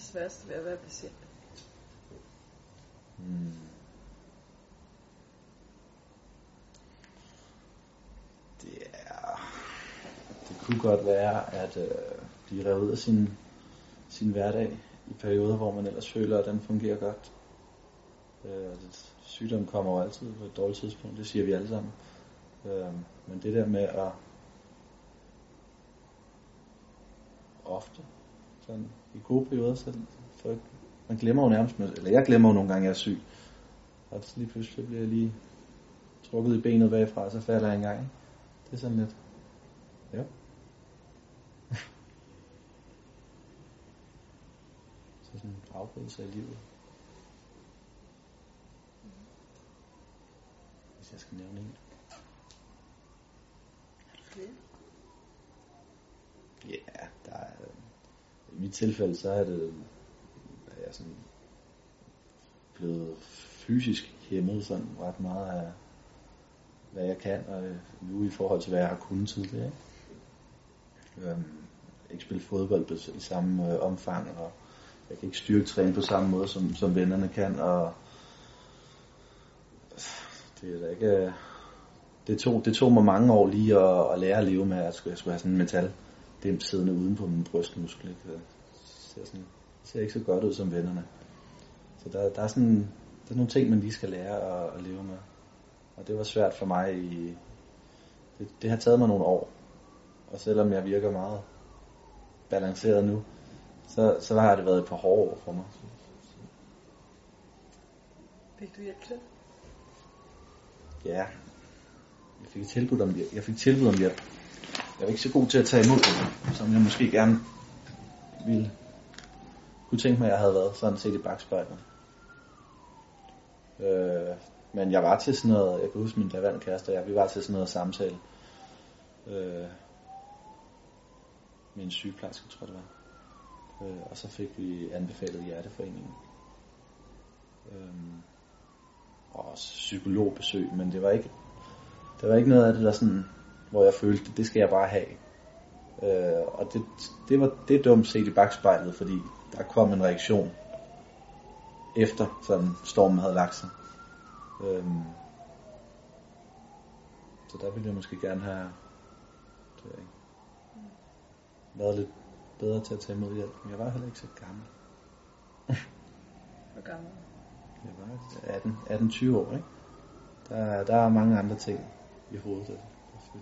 det sværeste ved at være patient? Hmm. Det er... Det kunne godt være, at øh, blive revet ud af sin, sin hverdag i perioder, hvor man ellers føler, at den fungerer godt. Øh, sygdom kommer jo altid på et dårligt tidspunkt, det siger vi alle sammen. Øh, men det der med at ofte, sådan i gode perioder, så for, man glemmer jo nærmest, eller jeg glemmer jo nogle gange, at jeg er syg. Og så lige pludselig bliver jeg lige trukket i benet bagfra, og så falder jeg en gang. Det er sådan lidt, ja. så sådan en afbrydelse af livet. Hvis jeg skal nævne en. Ja, der er, i mit tilfælde, så er det, er jeg sådan blevet fysisk hæmmet sådan ret meget af, hvad jeg kan, og øh, nu i forhold til, hvad jeg har kunnet tidligere. Ikke? Øhm, ikke spille fodbold på, i samme øh, omfang, og jeg kan ikke styrketræne på samme måde, som, som vennerne kan, og øh, det er da ikke... Øh, det tog, det tog mig mange år lige at, at lære at leve med, at jeg skulle, jeg skulle have sådan en metal dem siddende uden på min brystmuskel. Ikke? Det ser, sådan, ser ikke så godt ud som vennerne. Så der, der er sådan der er nogle ting, man lige skal lære at, at leve med. Og det var svært for mig i... Det, det har taget mig nogle år. Og selvom jeg virker meget balanceret nu, så, så har det været et par hårde år for mig. Fik du hjælp til? Ja. Jeg fik tilbud om hjælp. Jeg fik tilbud om hjælp. Jeg er ikke så god til at tage imod som jeg måske gerne ville kunne tænke mig, at jeg havde været sådan set i bagspejlet. Øh, men jeg var til sådan noget, jeg kan huske min daværende kæreste, jeg, vi var til sådan noget samtale. Øh, med en sygeplejerske, tror jeg det var. Øh, og så fik vi anbefalet Hjerteforeningen. Øh, og også psykologbesøg, men det var ikke, det var ikke noget af det, der sådan, hvor jeg følte, det skal jeg bare have. Øh, og det, det var det dumt set i bagspejlet, fordi der kom en reaktion efter sådan stormen havde lagt sig. Øhm, så der ville jeg måske gerne have det ikke, været lidt bedre til at tage imod hjælp. Men jeg var heller ikke så gammel. Hvor gammel? Jeg var 18, 18-20 år, ikke? Der, der er mange andre ting i hovedet. Der, der